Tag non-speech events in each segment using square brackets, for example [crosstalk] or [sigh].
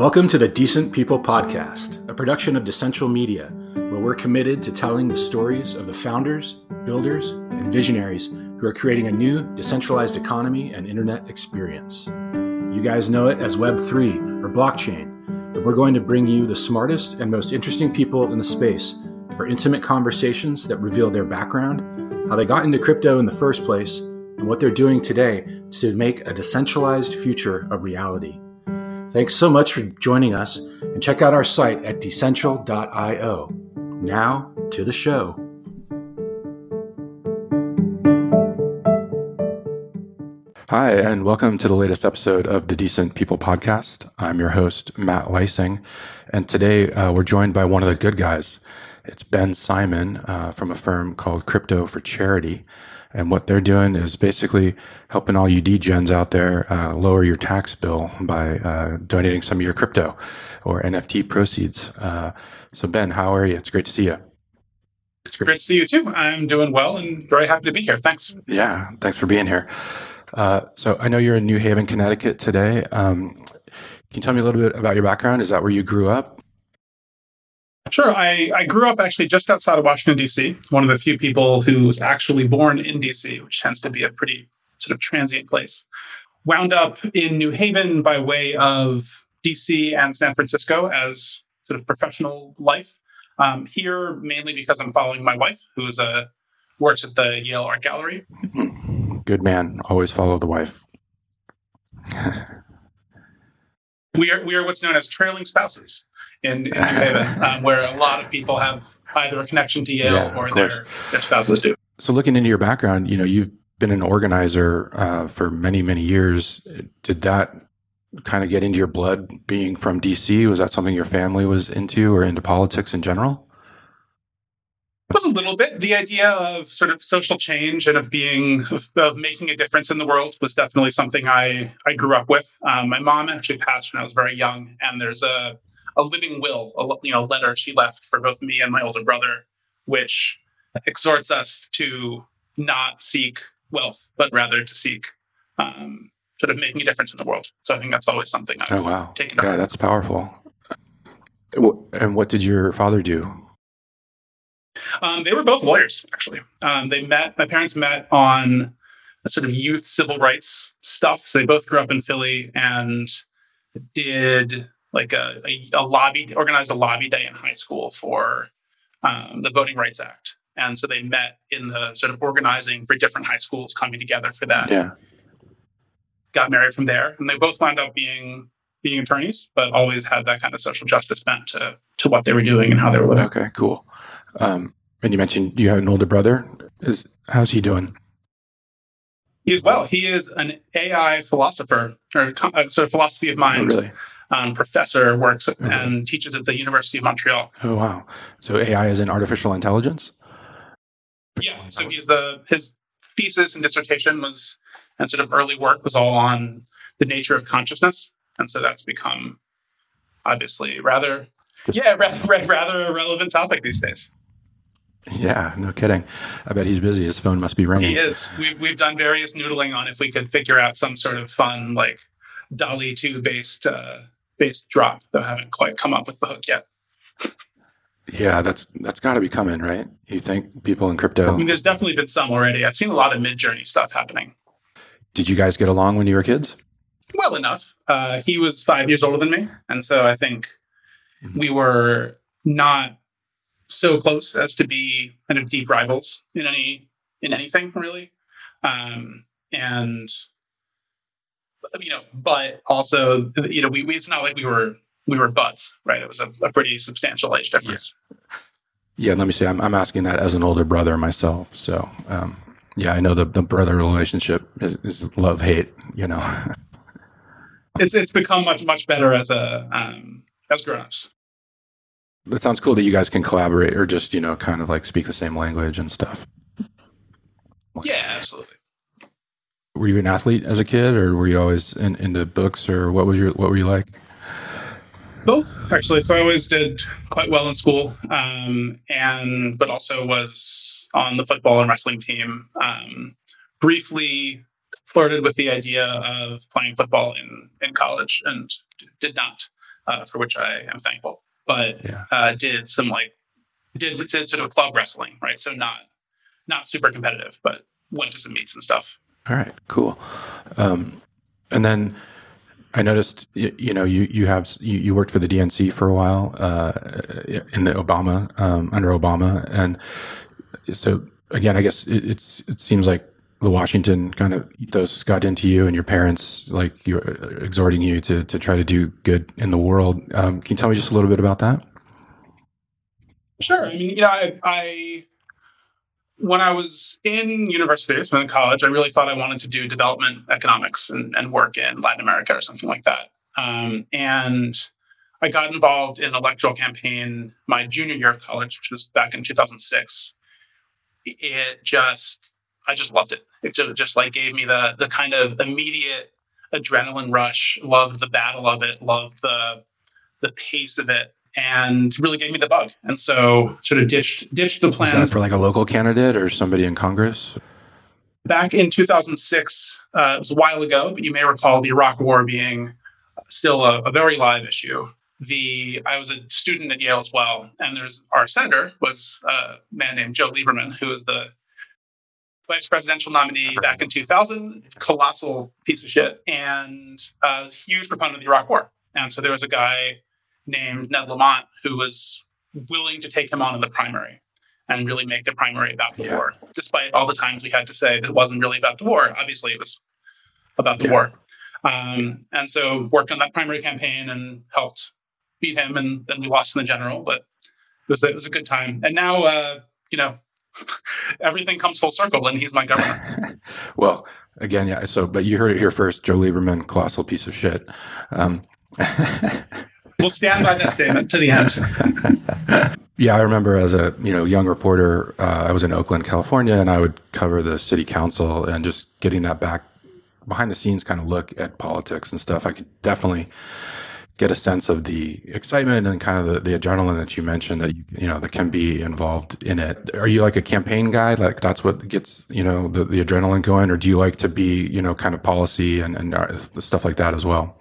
Welcome to the Decent People Podcast, a production of Decentral Media, where we're committed to telling the stories of the founders, builders, and visionaries who are creating a new decentralized economy and internet experience. You guys know it as Web3 or blockchain, but we're going to bring you the smartest and most interesting people in the space for intimate conversations that reveal their background, how they got into crypto in the first place, and what they're doing today to make a decentralized future a reality. Thanks so much for joining us, and check out our site at decentral.io. Now, to the show. Hi, and welcome to the latest episode of the Decent People Podcast. I'm your host, Matt Leising, and today uh, we're joined by one of the good guys. It's Ben Simon uh, from a firm called Crypto for Charity. And what they're doing is basically helping all you degens out there uh, lower your tax bill by uh, donating some of your crypto or NFT proceeds. Uh, so, Ben, how are you? It's great to see you. It's great, great to see you too. I'm doing well and very happy to be here. Thanks. Yeah, thanks for being here. Uh, so, I know you're in New Haven, Connecticut today. Um, can you tell me a little bit about your background? Is that where you grew up? Sure. I, I grew up actually just outside of Washington, D.C., one of the few people who was actually born in D.C., which tends to be a pretty sort of transient place. Wound up in New Haven by way of DC and San Francisco as sort of professional life. Um, here, mainly because I'm following my wife, who is a works at the Yale Art Gallery. Good man. Always follow the wife. [laughs] we are we are what's known as trailing spouses in, in New Haven, um, where a lot of people have either a connection to Yale yeah, or their their spouses do. So, looking into your background, you know, you've been an organizer uh, for many many years. Did that kind of get into your blood being from DC? Was that something your family was into, or into politics in general? It was a little bit. The idea of sort of social change and of being of, of making a difference in the world was definitely something I I grew up with. Um, my mom actually passed when I was very young, and there's a a living will, a you know letter she left for both me and my older brother, which exhorts us to not seek wealth, but rather to seek um, sort of making a difference in the world. So I think that's always something I've oh, wow. taken. Yeah, that's powerful. And what did your father do? Um, they were both lawyers, actually. Um, they met. My parents met on sort of youth civil rights stuff. So they both grew up in Philly and did like a, a, a lobby, organized a lobby day in high school for um, the Voting Rights Act. And so they met in the sort of organizing for different high schools coming together for that. Yeah. Got married from there. And they both wound up being being attorneys, but always had that kind of social justice bent to to what they were doing and how they were living. Okay, cool. Um, and you mentioned you have an older brother. Is how's he doing? He's well. He is an AI philosopher or uh, sort of philosophy of mind. Oh, really? um, professor, works okay. and teaches at the University of Montreal. Oh wow! So AI is in artificial intelligence. Yeah. So he's the his thesis and dissertation was and sort of early work was all on the nature of consciousness, and so that's become obviously rather yeah [laughs] rather, rather a relevant topic these days. Yeah, no kidding. I bet he's busy. His phone must be ringing. He is. We've, we've done various noodling on if we could figure out some sort of fun, like DALL-E 2 based uh, based drop, though I haven't quite come up with the hook yet. Yeah, that's that's got to be coming, right? You think people in crypto? I mean, there's definitely been some already. I've seen a lot of Midjourney stuff happening. Did you guys get along when you were kids? Well enough. Uh, he was five years older than me, and so I think mm-hmm. we were not so close as to be kind of deep rivals in any in anything really. Um, and you know, but also, you know, we, we, it's not like we were we were buds, right? It was a, a pretty substantial age difference. Yeah. yeah. let me say, I'm, I'm asking that as an older brother myself. So, um, yeah, I know the, the brother relationship is, is love hate. You know, [laughs] it's it's become much much better as a um, as grown-ups. That sounds cool that you guys can collaborate or just you know kind of like speak the same language and stuff. Yeah, absolutely were you an athlete as a kid, or were you always in, into books, or what was your what were you like? Both actually. So I always did quite well in school, um, and but also was on the football and wrestling team. Um, briefly flirted with the idea of playing football in in college, and did not. uh, for which I am thankful. But yeah. uh, did some like did did sort of club wrestling, right? So not not super competitive, but went to some meets and stuff. All right, cool. Um, and then I noticed, you, you, know, you you have you, you, worked for the DNC for a while uh, in the Obama um, under Obama, and so again, I guess it, it's it seems like the Washington kind of ethos got into you, and your parents like you exhorting you to to try to do good in the world. Um, can you tell me just a little bit about that? Sure. I mean, you know, I, I when I was in university, so in college, I really thought I wanted to do development economics and, and work in Latin America or something like that. Um, and I got involved in an electoral campaign my junior year of college, which was back in 2006. It just, I just loved it. It just, just like gave me the the kind of immediate adrenaline rush. Loved the battle of it. Loved the the pace of it and really gave me the bug. And so sort of ditched ditched the plans for like a local candidate or somebody in Congress. Back in 2006, uh, it was a while ago, but you may recall the Iraq War being still a, a very live issue. The I was a student at Yale as well, and there's our senator was a man named Joe Lieberman, who was the vice presidential nominee back in 2000, colossal piece of shit, and uh, was a huge proponent of the Iraq War. And so there was a guy named Ned Lamont who was willing to take him on in the primary and really make the primary about the yeah. war, despite all the times we had to say that it wasn't really about the war. Obviously, it was about the yeah. war. Um, and so worked on that primary campaign and helped beat him, and then we lost in the general. But it was a, it was a good time. And now, uh, you know, [laughs] everything comes full circle, and he's my governor. [laughs] well, again, yeah. So, but you heard it here first. Joe Lieberman, colossal piece of shit. Um, [laughs] we'll stand by that statement to the end. yeah, I remember as a you know young reporter, uh, I was in Oakland, California, and I would cover the city council and just getting that back behind the scenes kind of look at politics and stuff. I could definitely get a sense of the excitement and kind of the, the adrenaline that you mentioned that you, you know that can be involved in it. Are you like a campaign guy? Like that's what gets you know the, the adrenaline going, or do you like to be you know kind of policy and and uh, stuff like that as well?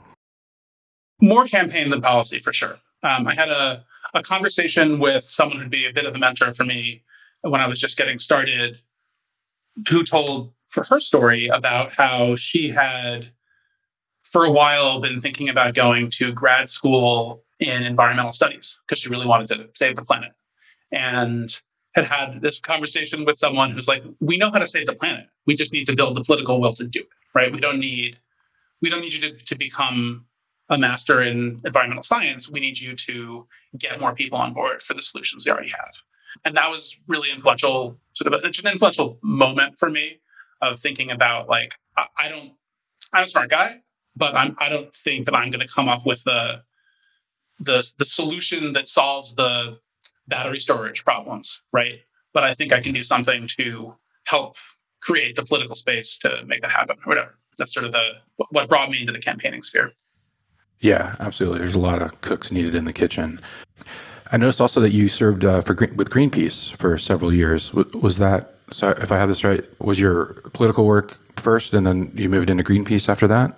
more campaign than policy for sure. Um, I had a, a conversation with someone who'd be a bit of a mentor for me when I was just getting started, who told for her story about how she had, for a while, been thinking about going to grad school in environmental studies because she really wanted to save the planet. And had had this conversation with someone who's like, we know how to save the planet. We just need to build the political will to do it, right? We don't need we don't need you to, to become a master in environmental science, we need you to get more people on board for the solutions we already have. And that was really influential, sort of a, it's an influential moment for me of thinking about like, I, I don't, I'm a smart guy, but I'm, I don't think that I'm going to come up with the, the, the solution that solves the battery storage problems, right? But I think I can do something to help create the political space to make that happen or whatever. That's sort of the what brought me into the campaigning sphere. Yeah, absolutely. There's a lot of cooks needed in the kitchen. I noticed also that you served uh, for with Greenpeace for several years. Was that so? If I have this right, was your political work first, and then you moved into Greenpeace after that?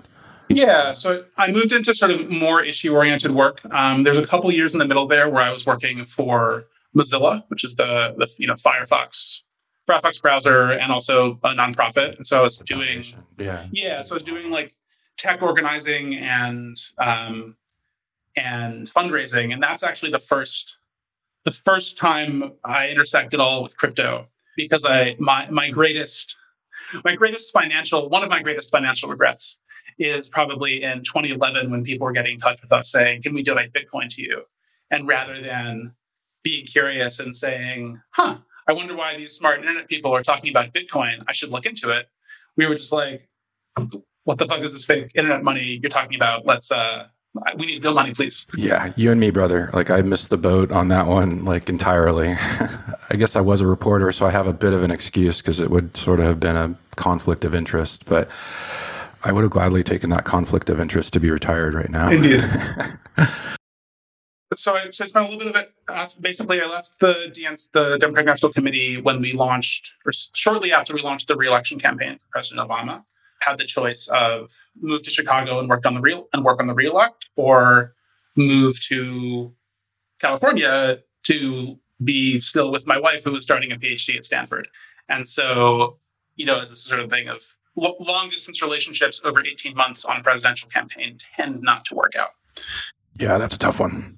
Yeah, so I moved into sort of more issue oriented work. Um, there's a couple years in the middle there where I was working for Mozilla, which is the the you know Firefox Firefox browser, and also a nonprofit. And so I was doing yeah yeah, so I was doing like tech organizing and um, and fundraising, and that's actually the first the first time I intersected all with crypto because I my my greatest my greatest financial one of my greatest financial regrets is probably in 2011 when people were getting in touch with us saying, "Can we donate Bitcoin to you?" And rather than being curious and saying, "Huh, I wonder why these smart internet people are talking about Bitcoin. I should look into it," we were just like, what the fuck is this fake internet money you're talking about? Let's uh we need real money, please. Yeah, you and me, brother. Like I missed the boat on that one, like entirely. [laughs] I guess I was a reporter, so I have a bit of an excuse because it would sort of have been a conflict of interest, but I would have gladly taken that conflict of interest to be retired right now. Indeed. [laughs] so, I, so I spent a little bit of it. Uh, basically, I left the DNC, the Democratic National Committee when we launched, or shortly after we launched the reelection campaign for President Obama had the choice of move to Chicago and work on the real and work on the reelect, or move to California to be still with my wife, who was starting a PhD at Stanford. And so, you know, as a sort of thing of long distance relationships over 18 months on a presidential campaign tend not to work out. Yeah, that's a tough one.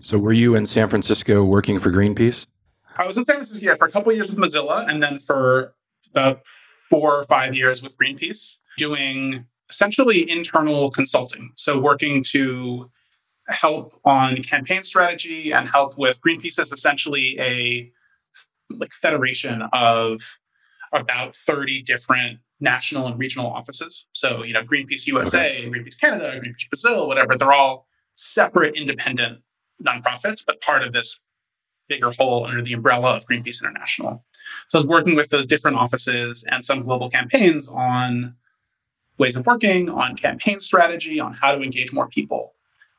So, were you in San Francisco working for Greenpeace? I was in San Francisco yeah, for a couple years with Mozilla, and then for about four or five years with Greenpeace, doing essentially internal consulting. So, working to help on campaign strategy and help with Greenpeace is essentially a like federation of about 30 different national and regional offices. So, you know, Greenpeace USA, okay. Greenpeace Canada, Greenpeace Brazil, whatever, they're all separate independent nonprofits, but part of this bigger whole under the umbrella of Greenpeace International. So I was working with those different offices and some global campaigns on ways of working, on campaign strategy, on how to engage more people.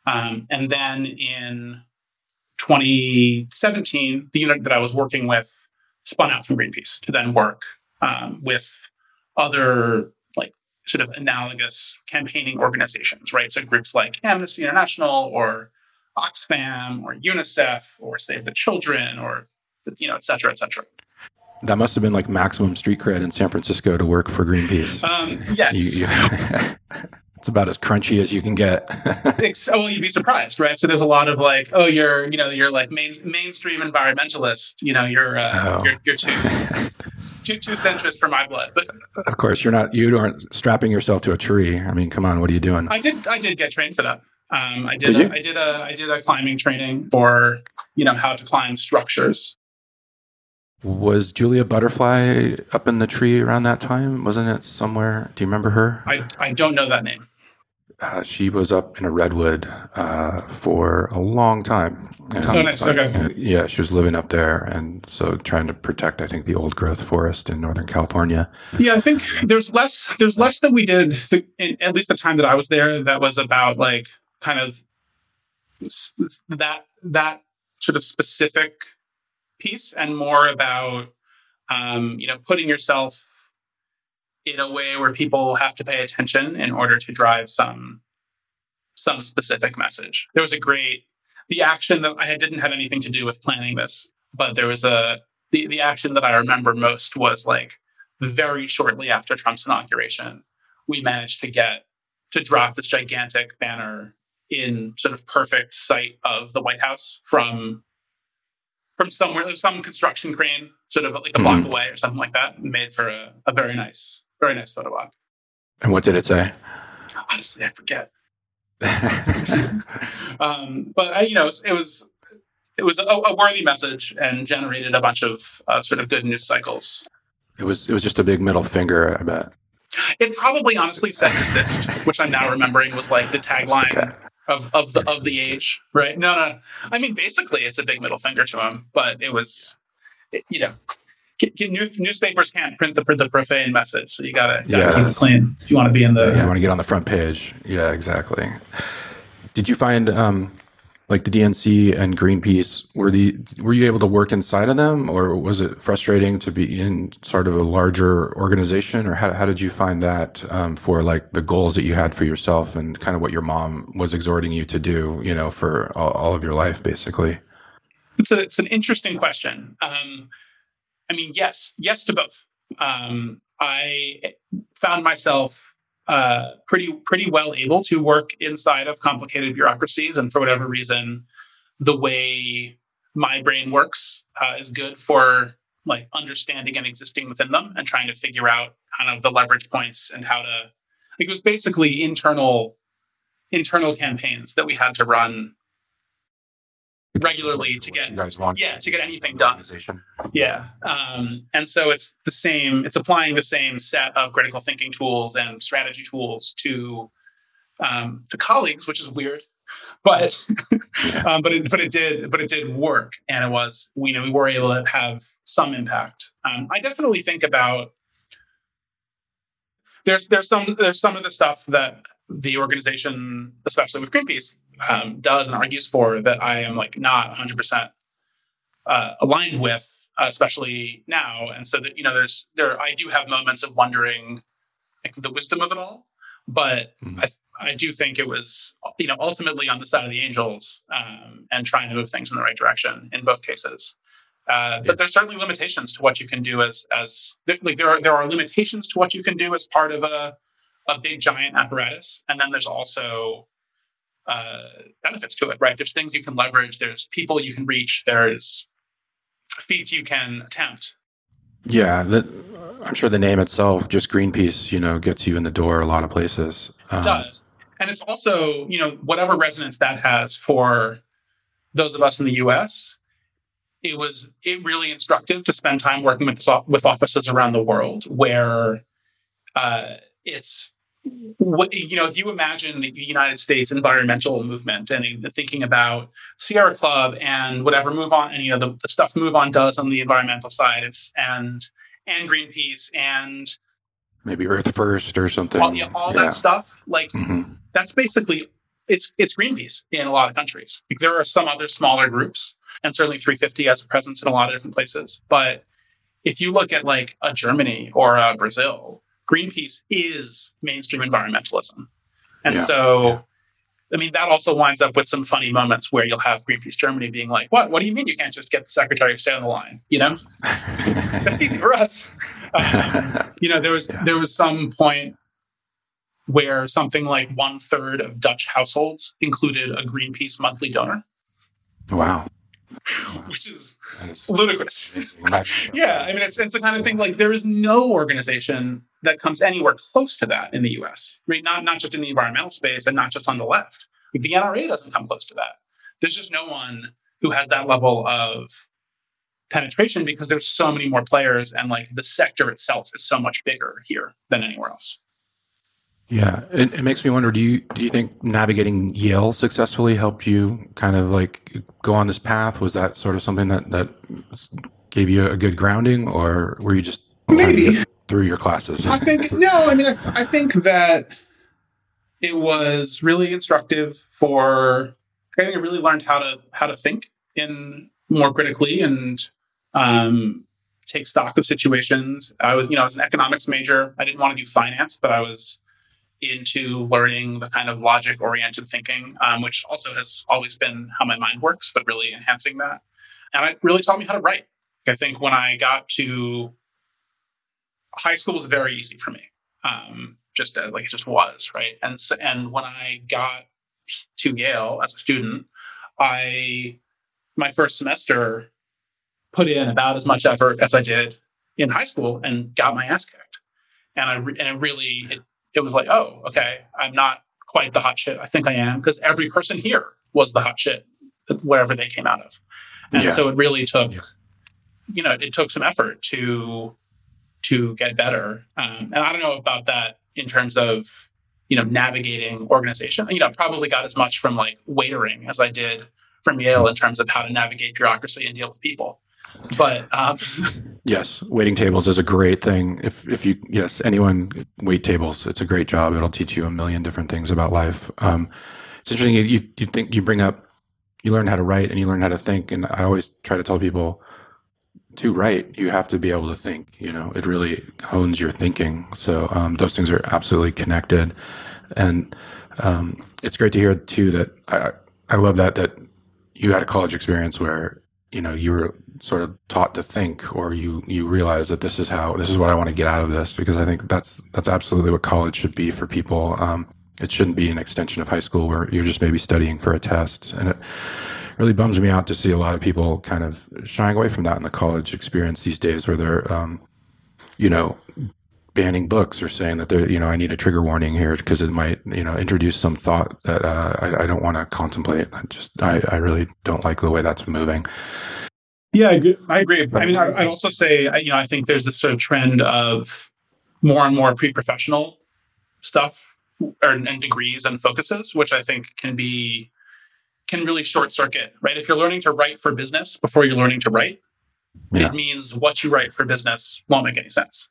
Um, and then in 2017, the unit that I was working with spun out from Greenpeace to then work um, with other like sort of analogous campaigning organizations, right? So groups like Amnesty International or Oxfam or UNICEF or Save the Children or you know, et cetera, et cetera. That must have been like maximum street cred in San Francisco to work for Greenpeace. Um, yes. You, you, [laughs] it's about as crunchy as you can get. [laughs] oh, you'd be surprised, right? So there's a lot of like, oh, you're, you know, you're like main, mainstream environmentalist. You know, you're, uh, oh. you're, you're too, [laughs] too, too centrist for my blood. But of course, you're not. You aren't strapping yourself to a tree. I mean, come on, what are you doing? I did. I did get trained for that. Um, I did. did a, I did a. I did a climbing training for you know how to climb structures. Was Julia Butterfly up in the tree around that time? Wasn't it somewhere? Do you remember her? I, I don't know that name. Uh, she was up in a redwood uh, for a long time. And, oh, nice. Okay. Yeah, she was living up there, and so trying to protect, I think, the old growth forest in Northern California. Yeah, I think there's less. There's less that we did. In, at least the time that I was there, that was about like kind of that that sort of specific piece, and more about um, you know putting yourself in a way where people have to pay attention in order to drive some some specific message. There was a great the action that I didn't have anything to do with planning this, but there was a the, the action that I remember most was like very shortly after Trump's inauguration, we managed to get to drop this gigantic banner in sort of perfect sight of the White House from from somewhere some construction crane sort of like a block mm-hmm. away or something like that made for a, a very nice very nice photo op. And what did it say? Honestly, I forget. [laughs] um, but I, you know, it was it was a, a, worthy message and generated a bunch of uh, sort of good news cycles. It was it was just a big middle finger, I bet. It probably honestly said [laughs] resist, which I'm now remembering was like the tagline okay. of, of the of the age, right? No, no. I mean, basically, it's a big middle finger to him, but it was, it, you know, newspapers can't print the, the profane message, so you gotta, gotta yeah. keep it clean if you want to be in the. Yeah, you want to get on the front page. Yeah, exactly. Did you find um, like the DNC and Greenpeace were the were you able to work inside of them, or was it frustrating to be in sort of a larger organization, or how how did you find that um, for like the goals that you had for yourself and kind of what your mom was exhorting you to do, you know, for all, all of your life, basically? It's a, it's an interesting question. Um, I mean, yes, yes to both. Um, I found myself uh, pretty pretty well able to work inside of complicated bureaucracies, and for whatever reason, the way my brain works uh, is good for like understanding and existing within them and trying to figure out kind of the leverage points and how to. Like it was basically internal internal campaigns that we had to run regularly to get yeah to get anything done. yeah um, and so it's the same it's applying the same set of critical thinking tools and strategy tools to um, to colleagues which is weird but [laughs] um, but it but it did but it did work and it was you know we were able to have some impact. Um, i definitely think about there's there's some there's some of the stuff that the organization especially with greenpeace um, does and argues for that I am like not 100% uh, aligned with, uh, especially now. And so that you know, there's there I do have moments of wondering like the wisdom of it all, But mm-hmm. I, I do think it was, you know, ultimately on the side of the angels um, and trying to move things in the right direction in both cases. Uh, yeah. But there's certainly limitations to what you can do as as like there are there are limitations to what you can do as part of a a big giant apparatus, and then there's also uh, benefits to it, right? There's things you can leverage. There's people you can reach. There's feats you can attempt. Yeah, I'm sure the name itself, just Greenpeace, you know, gets you in the door a lot of places. Um, it does, and it's also you know whatever resonance that has for those of us in the U.S it was it really instructive to spend time working with with offices around the world where uh, it's what you know if you imagine the united states environmental movement and thinking about sierra club and whatever MoveOn and you know the, the stuff MoveOn does on the environmental side it's and and greenpeace and maybe earth first or something all, yeah, all yeah. that stuff like mm-hmm. that's basically it's it's greenpeace in a lot of countries like, there are some other smaller groups and certainly 350 has a presence in a lot of different places. But if you look at like a Germany or a Brazil, Greenpeace is mainstream environmentalism. And yeah. so, yeah. I mean, that also winds up with some funny moments where you'll have Greenpeace Germany being like, what? What do you mean you can't just get the Secretary of State on the line? You know, [laughs] that's easy for us. Um, you know, there was, yeah. there was some point where something like one third of Dutch households included a Greenpeace monthly donor. Wow. which is ludicrous. [laughs] yeah, I mean, it's, it's the kind of thing like there is no organization that comes anywhere close to that in the U.S. Right? Not not just in the environmental space and not just on the left. The NRA doesn't come close to that. There's just no one who has that level of penetration because there's so many more players and like the sector itself is so much bigger here than anywhere else. Yeah, it, it, makes me wonder. Do you do you think navigating Yale successfully helped you kind of like go on this path? Was that sort of something that that gave you a good grounding, or were you just maybe through your classes? I think no. I mean, I, I think that it was really instructive for. I think I really learned how to how to think in more critically and um, take stock of situations. I was, you know, I was an economics major. I didn't want to do finance, but I was into learning the kind of logic oriented thinking, um, which also has always been how my mind works, but really enhancing that. And it really taught me how to write. I think when I got to high school was very easy for me, um, just uh, like it just was, right? And so, and when I got to Yale as a student, I my first semester put in about as much effort as I did in high school and got my ass kicked. And I re- and it really it it was like, oh, okay, I'm not quite the hot shit I think I am because every person here was the hot shit wherever they came out of. And yeah. so it really took, yeah. you know, it took some effort to to get better. Um, and I don't know about that in terms of you know navigating organization. You know, probably got as much from like waitering as I did from Yale in terms of how to navigate bureaucracy and deal with people. But um, [laughs] yes, waiting tables is a great thing. If if you yes, anyone wait tables, it's a great job. It'll teach you a million different things about life. Um, it's interesting. You you think you bring up you learn how to write and you learn how to think, and I always try to tell people to write, you have to be able to think. You know, it really hones your thinking. So um, those things are absolutely connected, and um, it's great to hear too that I I love that that you had a college experience where you know you were sort of taught to think or you you realize that this is how this is what I want to get out of this because I think that's that's absolutely what college should be for people. Um, it shouldn't be an extension of high school where you're just maybe studying for a test. And it really bums me out to see a lot of people kind of shying away from that in the college experience these days where they're, um, you know, banning books or saying that they're, you know, I need a trigger warning here because it might, you know, introduce some thought that uh, I, I, don't want to contemplate. I just, I, I really don't like the way that's moving. Yeah, I agree. I, agree. I mean, I'd also say, you know, I think there's this sort of trend of more and more pre-professional stuff and degrees and focuses, which I think can be can really short circuit. Right, if you're learning to write for business before you're learning to write, yeah. it means what you write for business won't make any sense.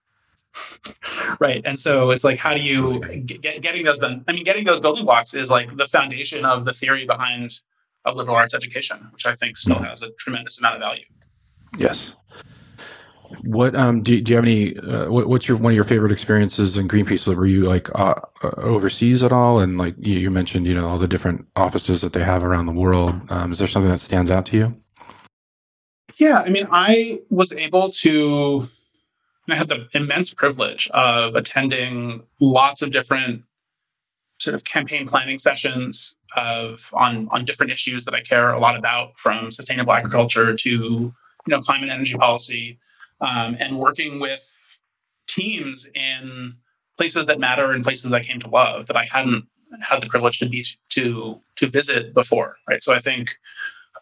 [laughs] right, and so it's like, how do you get getting those done? I mean, getting those building blocks is like the foundation of the theory behind of liberal arts education, which I think still mm-hmm. has a tremendous amount of value. Yes. What um do, do you have any? Uh, what, what's your one of your favorite experiences in Greenpeace? Were you like uh, uh, overseas at all? And like you, you, mentioned, you know all the different offices that they have around the world. Um, is there something that stands out to you? Yeah, I mean, I was able to. I had the immense privilege of attending lots of different sort of campaign planning sessions of on on different issues that I care a lot about, from sustainable agriculture to you know climate energy policy um, and working with teams in places that matter and places I came to love that I hadn't had the privilege to be to to visit before. Right. So I think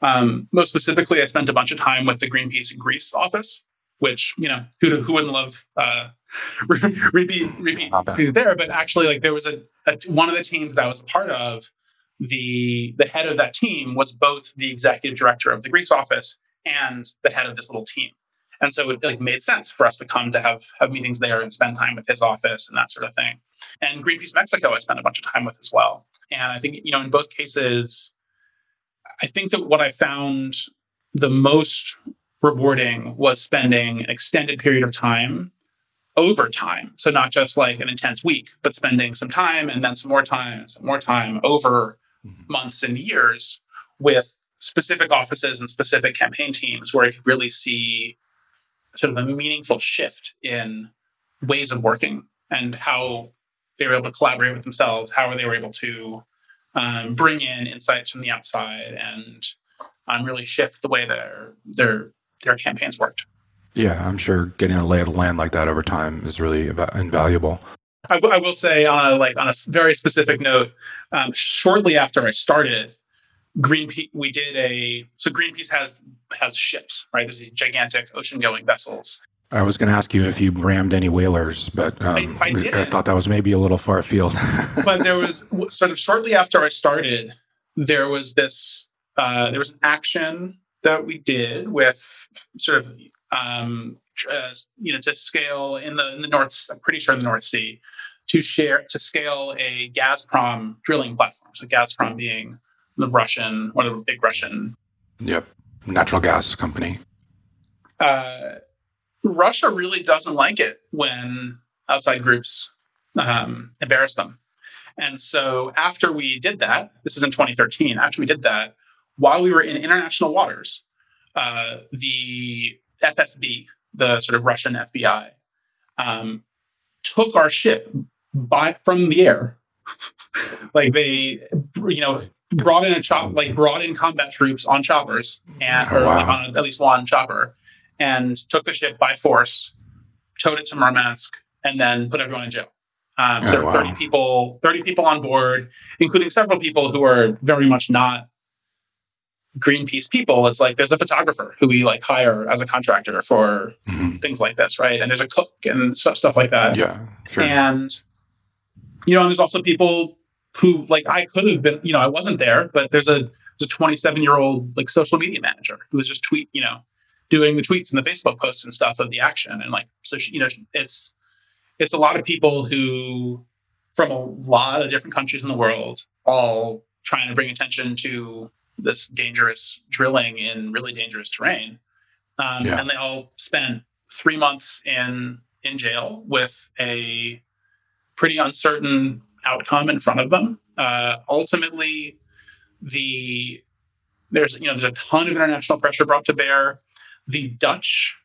um, most specifically, I spent a bunch of time with the Greenpeace Greece office, which you know who who wouldn't love uh, [laughs] repeat repeat there. But actually, like there was a, a one of the teams that I was a part of. The the head of that team was both the executive director of the Greece office and the head of this little team. And so it like made sense for us to come to have have meetings there and spend time with his office and that sort of thing. And Greenpeace Mexico, I spent a bunch of time with as well. And I think you know in both cases, I think that what I found the most rewarding was spending an extended period of time over time. So not just like an intense week, but spending some time and then some more time and some more time over mm-hmm. months and years with specific offices and specific campaign teams where I could really see sort of a meaningful shift in ways of working and how they were able to collaborate with themselves, how they were able to um, bring in insights from the outside and um, really shift the way their their their campaigns worked. Yeah, I'm sure getting a lay of the land like that over time is really invaluable. I, w- I will say, on a, like on a very specific note, um, shortly after I started, Greenpeace, we did a so Greenpeace has has ships, right? There's these gigantic ocean-going vessels. I was going to ask you if you rammed any whalers, but um, I, I, I, thought that was maybe a little far afield. [laughs] but there was sort of shortly after I started, there was this uh, there was an action that we did with sort of um, uh, you know to scale in the in the North. I'm pretty sure in the North Sea to share to scale a Gazprom drilling platform. So Gazprom being the Russian, one of the big Russian. Yep, natural gas company. Uh, Russia really doesn't like it when outside groups um, embarrass them. And so after we did that, this is in 2013, after we did that, while we were in international waters, uh, the FSB, the sort of Russian FBI, um, took our ship by from the air. [laughs] like they, you know, brought in a chop, like brought in combat troops on choppers and or wow. like on at least one chopper, and took the ship by force, towed it to Murmansk, and then put everyone in jail. Um, so oh, wow. 30 people, 30 people on board, including several people who are very much not Greenpeace people. It's like there's a photographer who we like hire as a contractor for mm-hmm. things like this, right? And there's a cook and stuff, stuff like that. Yeah, sure. And you know, and there's also people who like I could have been, you know, I wasn't there, but there's a there's a 27 year old like social media manager who was just tweet, you know, doing the tweets and the Facebook posts and stuff of the action, and like so, she, you know, it's it's a lot of people who from a lot of different countries in the world all trying to bring attention to this dangerous drilling in really dangerous terrain, um, yeah. and they all spent three months in in jail with a pretty uncertain outcome in front of them. Uh, ultimately, the there's you know there's a ton of international pressure brought to bear. The Dutch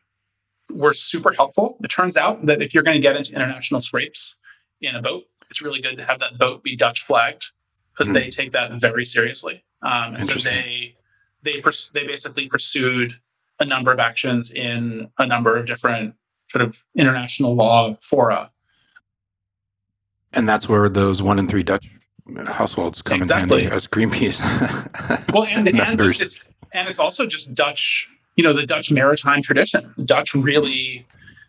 were super helpful. It turns out that if you're going to get into international scrapes in a boat, it's really good to have that boat be Dutch flagged because mm. they take that very seriously. Um, and so they they pers- they basically pursued a number of actions in a number of different sort of international law fora and that's where those one in three Dutch households come exactly. in handy as Greenpeace. [laughs] well, and and, just, it's, and it's also just Dutch. You know, the Dutch maritime tradition. Dutch really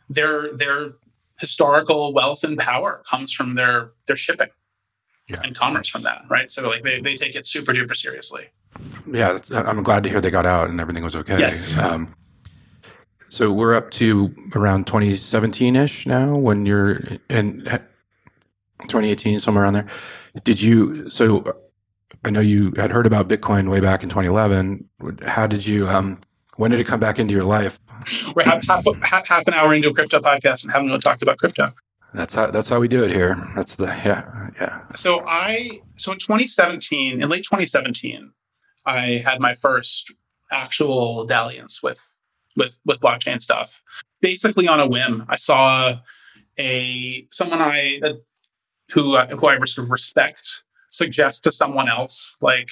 their their historical wealth and power comes from their their shipping yeah. and commerce from that, right? So like they, they take it super duper seriously. Yeah, I'm glad to hear they got out and everything was okay. Yes. Um, so we're up to around 2017 ish now when you're in 2018, somewhere around there. Did you? So I know you had heard about Bitcoin way back in 2011. How did you? Um, when did it come back into your life? we're half, half, half an hour into a crypto podcast and haven't really talked about crypto. That's how that's how we do it here. That's the yeah yeah. So I so in 2017, in late 2017, I had my first actual dalliance with with with blockchain stuff. Basically on a whim, I saw a someone I who uh, who I sort of respect suggest to someone else like,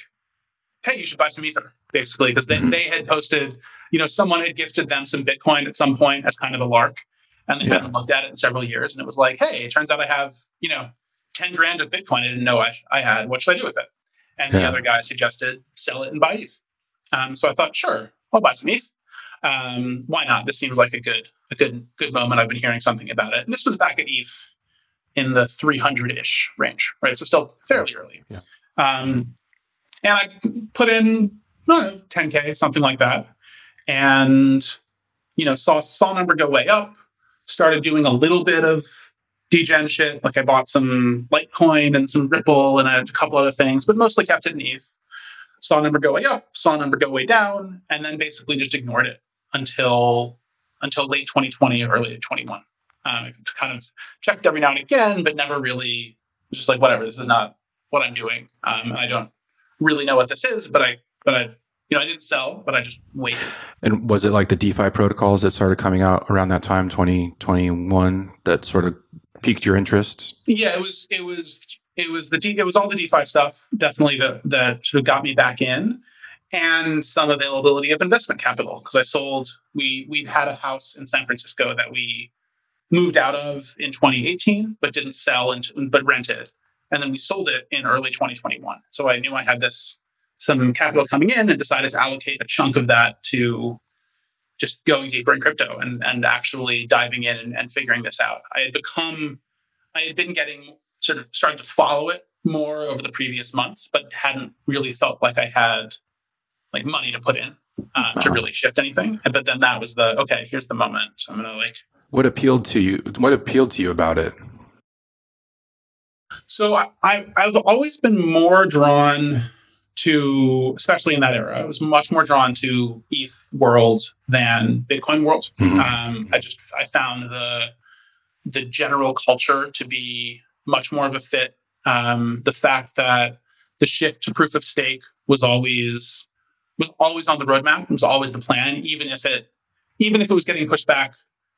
"Hey, you should buy some ether." Basically, because they, mm-hmm. they had posted, you know, someone had gifted them some Bitcoin at some point as kind of a lark, and they yeah. hadn't looked at it in several years, and it was like, "Hey, it turns out I have, you know, ten grand of Bitcoin I didn't know I, I had. What should I do with it?" And yeah. the other guy suggested sell it and buy ETH. Um, so I thought, sure, I'll buy some ETH. Um, why not? This seems like a good a good good moment. I've been hearing something about it. And this was back at ETH in the 300 ish range, right? So still fairly early. Yeah. Um, and I put in uh, 10k, something like that, and you know saw saw number go way up. Started doing a little bit of degen shit. Like I bought some Litecoin and some Ripple and a couple other things, but mostly kept it in ETH. Saw number go way up, saw number go way down, and then basically just ignored it until until late 2020 or early 21. Um, kind of checked every now and again, but never really just like whatever. This is not what I'm doing, um, and I don't really know what this is. But I, but I, you know, I didn't sell, but I just waited. And was it like the DeFi protocols that started coming out around that time, 2021, that sort of piqued your interest? Yeah, it was. It was. It was the it was all the DeFi stuff definitely that that sort of got me back in and some availability of investment capital because I sold. We we'd had a house in San Francisco that we moved out of in 2018, but didn't sell and but rented, and then we sold it in early 2021. So I knew I had this some capital coming in and decided to allocate a chunk of that to just going deeper in crypto and, and actually diving in and, and figuring this out. I had become, I had been getting sort of starting to follow it more over the previous months, but hadn't really felt like I had like money to put in uh, to really shift anything. But then that was the okay. Here's the moment. I'm gonna like. What appealed to you? What appealed to you about it? So I, I've always been more drawn to, especially in that era, I was much more drawn to ETH world than Bitcoin world. Mm-hmm. Um, I just I found the the general culture to be much more of a fit. Um, the fact that the shift to proof of stake was always was always on the roadmap. It was always the plan, even if it even if it was getting pushed back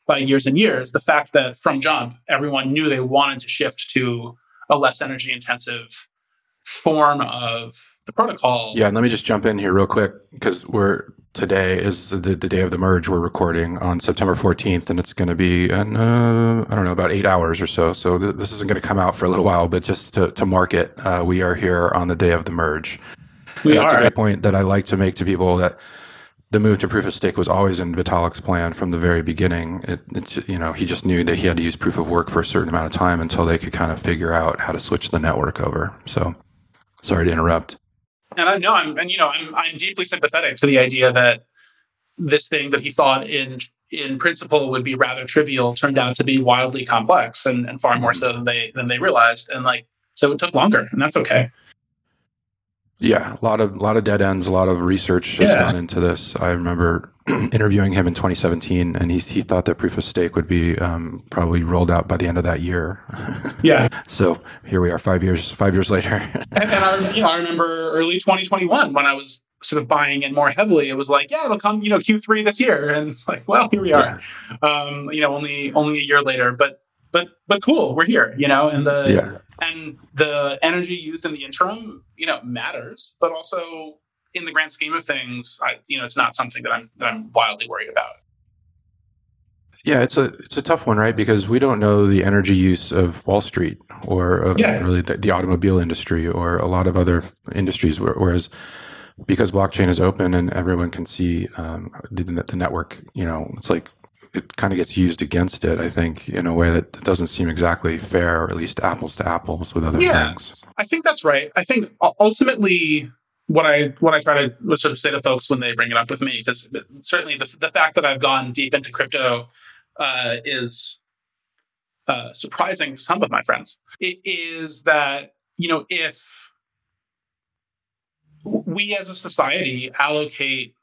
by years and years. The fact that from jump, everyone knew they wanted to shift to a less energy intensive form of the protocol. Yeah, let me just jump in here real quick because we're today is the, the day of the merge. We're recording on September 14th, and it's going to be in uh, I don't know about eight hours or so. So th- this isn't going to come out for a little while, but just to, to mark it, uh, we are here on the day of the merge. We that's are. a good point that I like to make to people that the move to proof of stake was always in Vitalik's plan from the very beginning. It, it's you know he just knew that he had to use proof of work for a certain amount of time until they could kind of figure out how to switch the network over. So sorry to interrupt. And I know I'm and you know I'm I'm deeply sympathetic to the idea that this thing that he thought in in principle would be rather trivial turned out to be wildly complex and, and far more mm-hmm. so than they than they realized. And like so it took longer and that's okay. Yeah, a lot of a lot of dead ends, a lot of research has yeah. gone into this. I remember [clears throat] interviewing him in 2017, and he he thought that proof of stake would be um, probably rolled out by the end of that year. [laughs] Yeah. so here we are, five years five years later. [laughs] and, and I, you know, I remember early 2021 when I was sort of buying in more heavily. It was like, yeah, it'll come, you know, Q3 this year, and it's like, well, here we are. Yeah. Um, you know, only only a year later, but but but cool, we're here. You know, and the yeah and the energy used in the interim, you know, matters, but also in the grand scheme of things, I, you know, it's not something that I'm that I'm wildly worried about. Yeah, it's a it's a tough one, right? Because we don't know the energy use of Wall Street or of yeah. really the, the, automobile industry or a lot of other industries. Whereas because blockchain is open and everyone can see um, the, the network, you know, it's like it kind of gets used against it, I think, in a way that doesn't seem exactly fair, or at least apples to apples with other yeah, things. I think that's right. I think ultimately what I what I try to sort of say to folks when they bring it up with me, because certainly the, the fact that I've gone deep into crypto uh, is uh, surprising to some of my friends. It is that you know if we as a society allocate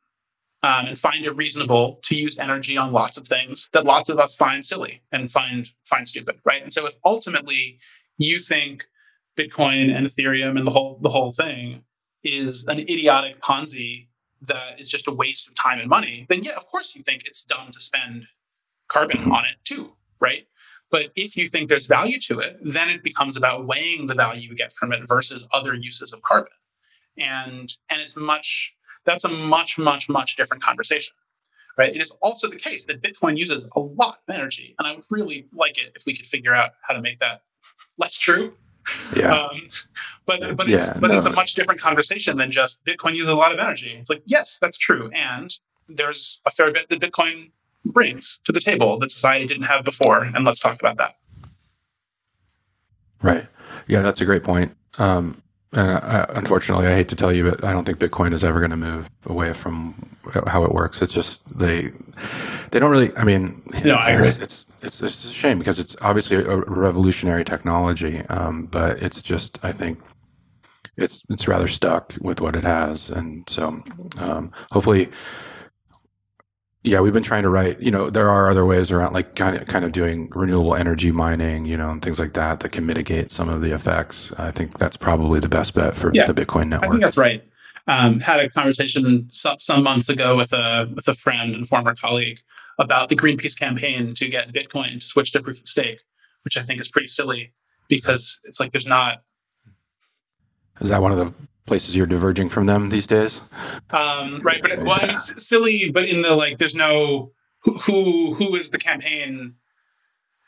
um, and find it reasonable to use energy on lots of things that lots of us find silly and find find stupid, right? And so if ultimately you think Bitcoin and Ethereum and the whole the whole thing is an idiotic Ponzi that is just a waste of time and money, then yeah, of course you think it's dumb to spend carbon on it too, right? But if you think there's value to it, then it becomes about weighing the value you get from it versus other uses of carbon. And and it's much that's a much, much, much different conversation. Right. It is also the case that Bitcoin uses a lot of energy. And I would really like it if we could figure out how to make that [laughs] less true. Yeah. Um, but but it's yeah, but no. it's a much different conversation than just Bitcoin uses a lot of energy. It's like, yes, that's true. And there's a fair bit that Bitcoin brings to the table that society didn't have before. And let's talk about that. Right. Yeah, that's a great point. Um, I, unfortunately, I hate to tell you, but I don't think Bitcoin is ever going to move away from how it works. It's just they they don't really. I mean, no, I it's, it's it's it's a shame because it's obviously a revolutionary technology, um, but it's just I think it's it's rather stuck with what it has, and so um, hopefully yeah, we've been trying to write, you know, there are other ways around like kind of kind of doing renewable energy mining, you know, and things like that that can mitigate some of the effects. I think that's probably the best bet for yeah, the Bitcoin network. I think that's right. Um, had a conversation some, some months ago with a with a friend and former colleague about the Greenpeace campaign to get Bitcoin to switch to proof of stake, which I think is pretty silly because it's like there's not. Is that one of the places you're diverging from them these days. Um, right, but it, well, it's silly, but in the like, there's no who who is the campaign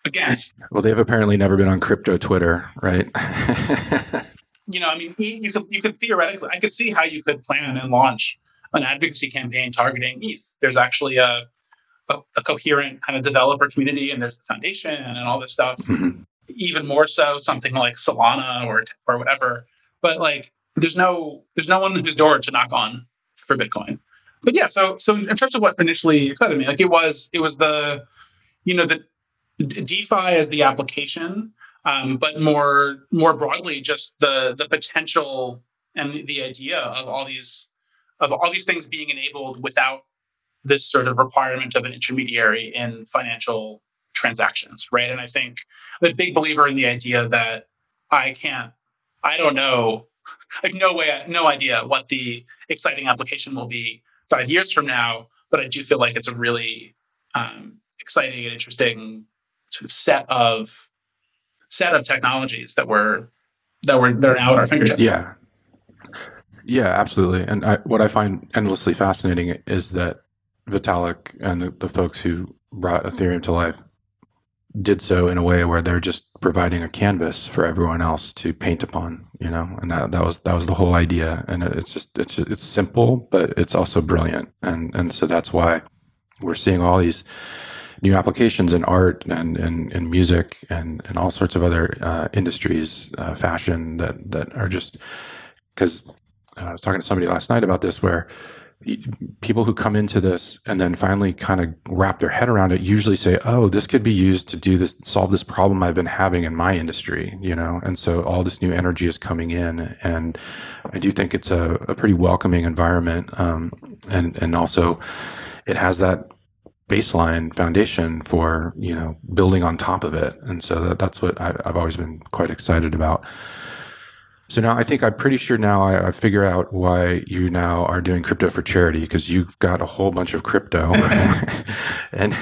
against. Well, they've apparently never been on crypto Twitter, right? [laughs] you know, I mean, you could you could theoretically, I could see how you could plan and launch an advocacy campaign targeting ETH. There's actually a a, a coherent kind of developer community, and there's the foundation and all this stuff. Mm-hmm. Even more so, something like Solana or or whatever. But like there's no there's no one whose door to knock on for Bitcoin. But yeah, so so in terms of what initially excited me, like it was it was the you know the DeFi as the application, um, but more more broadly just the the potential and the, the idea of all these of all these things being enabled without this sort of requirement of an intermediary in financial transactions, right? And I think I'm a big believer in the idea that I can't, I don't know [laughs] I have no way, no idea what the exciting application will be five years from now. But I do feel like it's a really um, exciting and interesting sort of set of set of technologies that were that were they're now at our fingertips. Yeah, yeah, absolutely. And I, what I find endlessly fascinating is that Vitalik and the, the folks who brought Ethereum to life did so in a way where they're just providing a canvas for everyone else to paint upon you know? And that, that was that was the whole idea. And it's just it's it's simple but it's also brilliant. And and so that's why we're seeing all these new applications in art and in, in music and and all sorts of other uh, industries uh, fashion that that are just because uh, I was talking to somebody last night about this where people who come into this and then finally kind of wrap their head around it usually say, "Oh, this could be used to do this, solve this problem I've been having in my industry," you know. And so all this new energy is coming in, and I do think it's a, a pretty welcoming environment, um, and and also it has that baseline foundation for you know building on top of it, and so that, that's what I, I've always been quite excited about. So now I think I'm pretty sure now I, I, figure out why you now are doing crypto for charity because you've got a whole bunch of crypto [laughs] and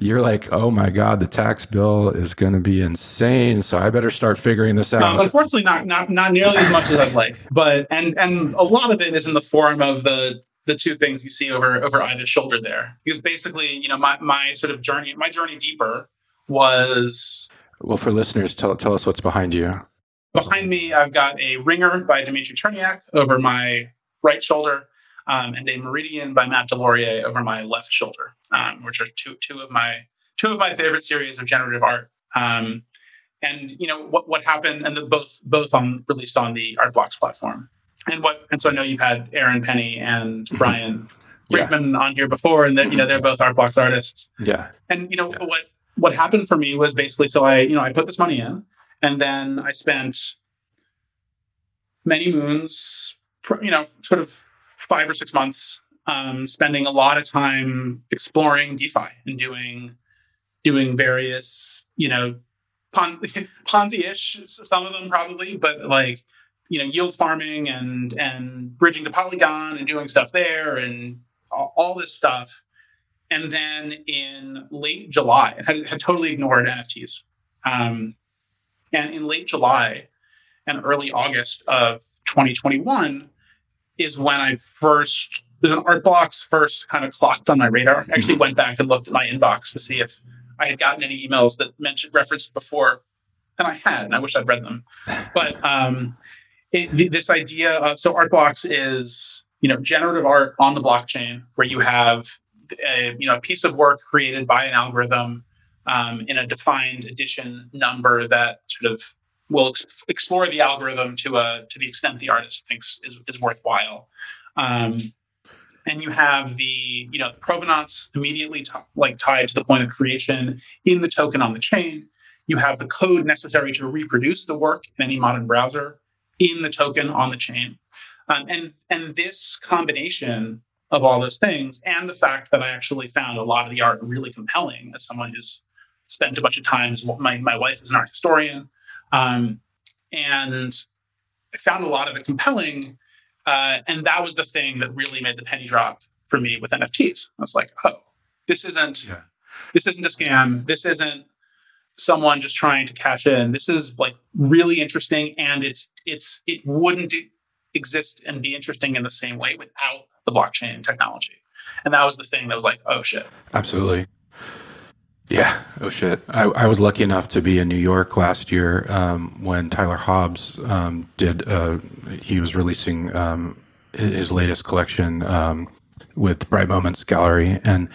you're like, oh my God, the tax bill is going to be insane. So I better start figuring this out. No, unfortunately, not, not, not nearly as much as I'd like, but, and, and a lot of it is in the form of the, the two things you see over, over either shoulder there. Because basically, you know, my, my sort of journey, my journey deeper was. Well, for listeners, tell, tell us what's behind you. Behind me, I've got a ringer by Dmitry Cherniak over my right shoulder, um, and a meridian by Matt DesLauriers over my left shoulder, um, which are two two of my two of my favorite series of generative art. Um, and you know what what happened, and the, both both on released on the Artblocks platform. And what and so I know you've had Aaron Penne and mm-hmm. Brian Brinkman [laughs] yeah. on here before, and that you know they're both Artblocks artists. Yeah. And you know yeah. what what happened for me was basically so I you know I put this money in and then I spent many moons, you know, sort of five or six months um, spending a lot of time exploring DeFi and doing doing various, you know, Pon- [laughs] Ponzi-ish, some of them probably, but like, you know, yield farming and and bridging to Polygon and doing stuff there and all, this stuff. And then in late July, I had, had totally ignored NFTs. Um, and in late July and early August of 2021 is when I first, there's an art blocks first kind of clocked on my radar. I actually went back and looked at my inbox to see if I had gotten any emails that mentioned referenced before, and I had, and I wish I'd read them. But um, it, this idea of so art blocks is you know generative art on the blockchain where you have a, you know a piece of work created by an algorithm um, in a defined edition number that sort of will ex- explore the algorithm to a to the extent the artist thinks is, is worthwhile. Um, and you have the you know the provenance immediately t- like tied to the point of creation in the token on the chain. You have the code necessary to reproduce the work in any modern browser in the token on the chain. Um, and and this combination of all those things, and the fact that I actually found a lot of the art really compelling as someone who's spent a bunch of time. My my wife is an art historian, um, and I found a lot of it compelling. Uh, and that was the thing that really made the penny drop for me with NFTs. I was like, oh, this isn't yeah. this isn't a scam. This isn't someone just trying to cash in. This is like really interesting, and it's it's it wouldn't exist and be interesting in the same way without the blockchain technology. And that was the thing that was like, oh shit. Absolutely. Yeah. Oh shit. I, I was lucky enough to be in New York last year um, when Tyler Hobbs um, did. Uh, he was releasing um, his latest collection um, with Bright Moments Gallery, and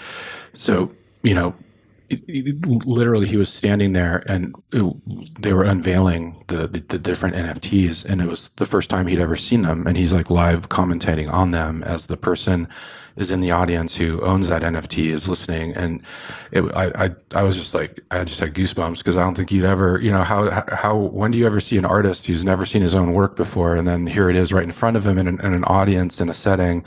so you know literally he was standing there and it, they were unveiling the, the, the different NFTs and it was the first time he'd ever seen them. And he's like live commentating on them as the person is in the audience who owns that NFT is listening. And it, I, I I was just like I just had goosebumps because I don't think you'd ever you know how how when do you ever see an artist who's never seen his own work before? And then here it is right in front of him in an, in an audience in a setting.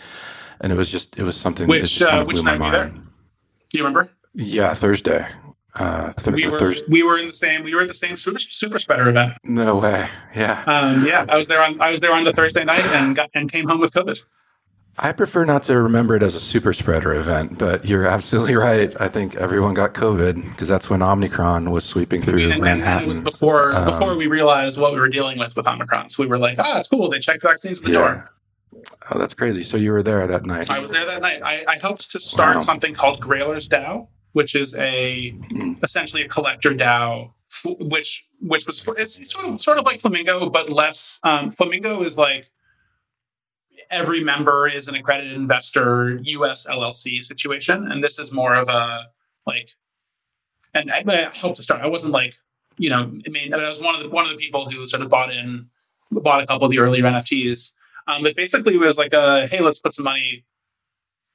And it was just it was something which uh, which night were you there? Do you remember? Yeah, Thursday. Uh, th- we were Thursday. we were in the same we were in the same super, super spreader event. No way. Yeah. Um, yeah, I was there on I was there on the Thursday night and got and came home with COVID. I prefer not to remember it as a super spreader event, but you're absolutely right. I think everyone got COVID because that's when Omicron was sweeping through and, Manhattan. And it was before um, before we realized what we were dealing with with Omicron. So we were like, "Ah, oh, it's cool. They checked vaccines at the yeah. door." Oh, that's crazy. So you were there that night. I was there that night. I, I helped to start wow. something called Grailers DAO, which is a essentially a collector DAO, which which was it's sort of sort of like Flamingo, but less. Um, Flamingo is like every member is an accredited investor, U.S. LLC situation, and this is more of a like. And I, I helped to start. I wasn't like you know. I mean, I was one of the one of the people who sort of bought in, bought a couple of the earlier NFTs. Um, but basically, it was like a hey, let's put some money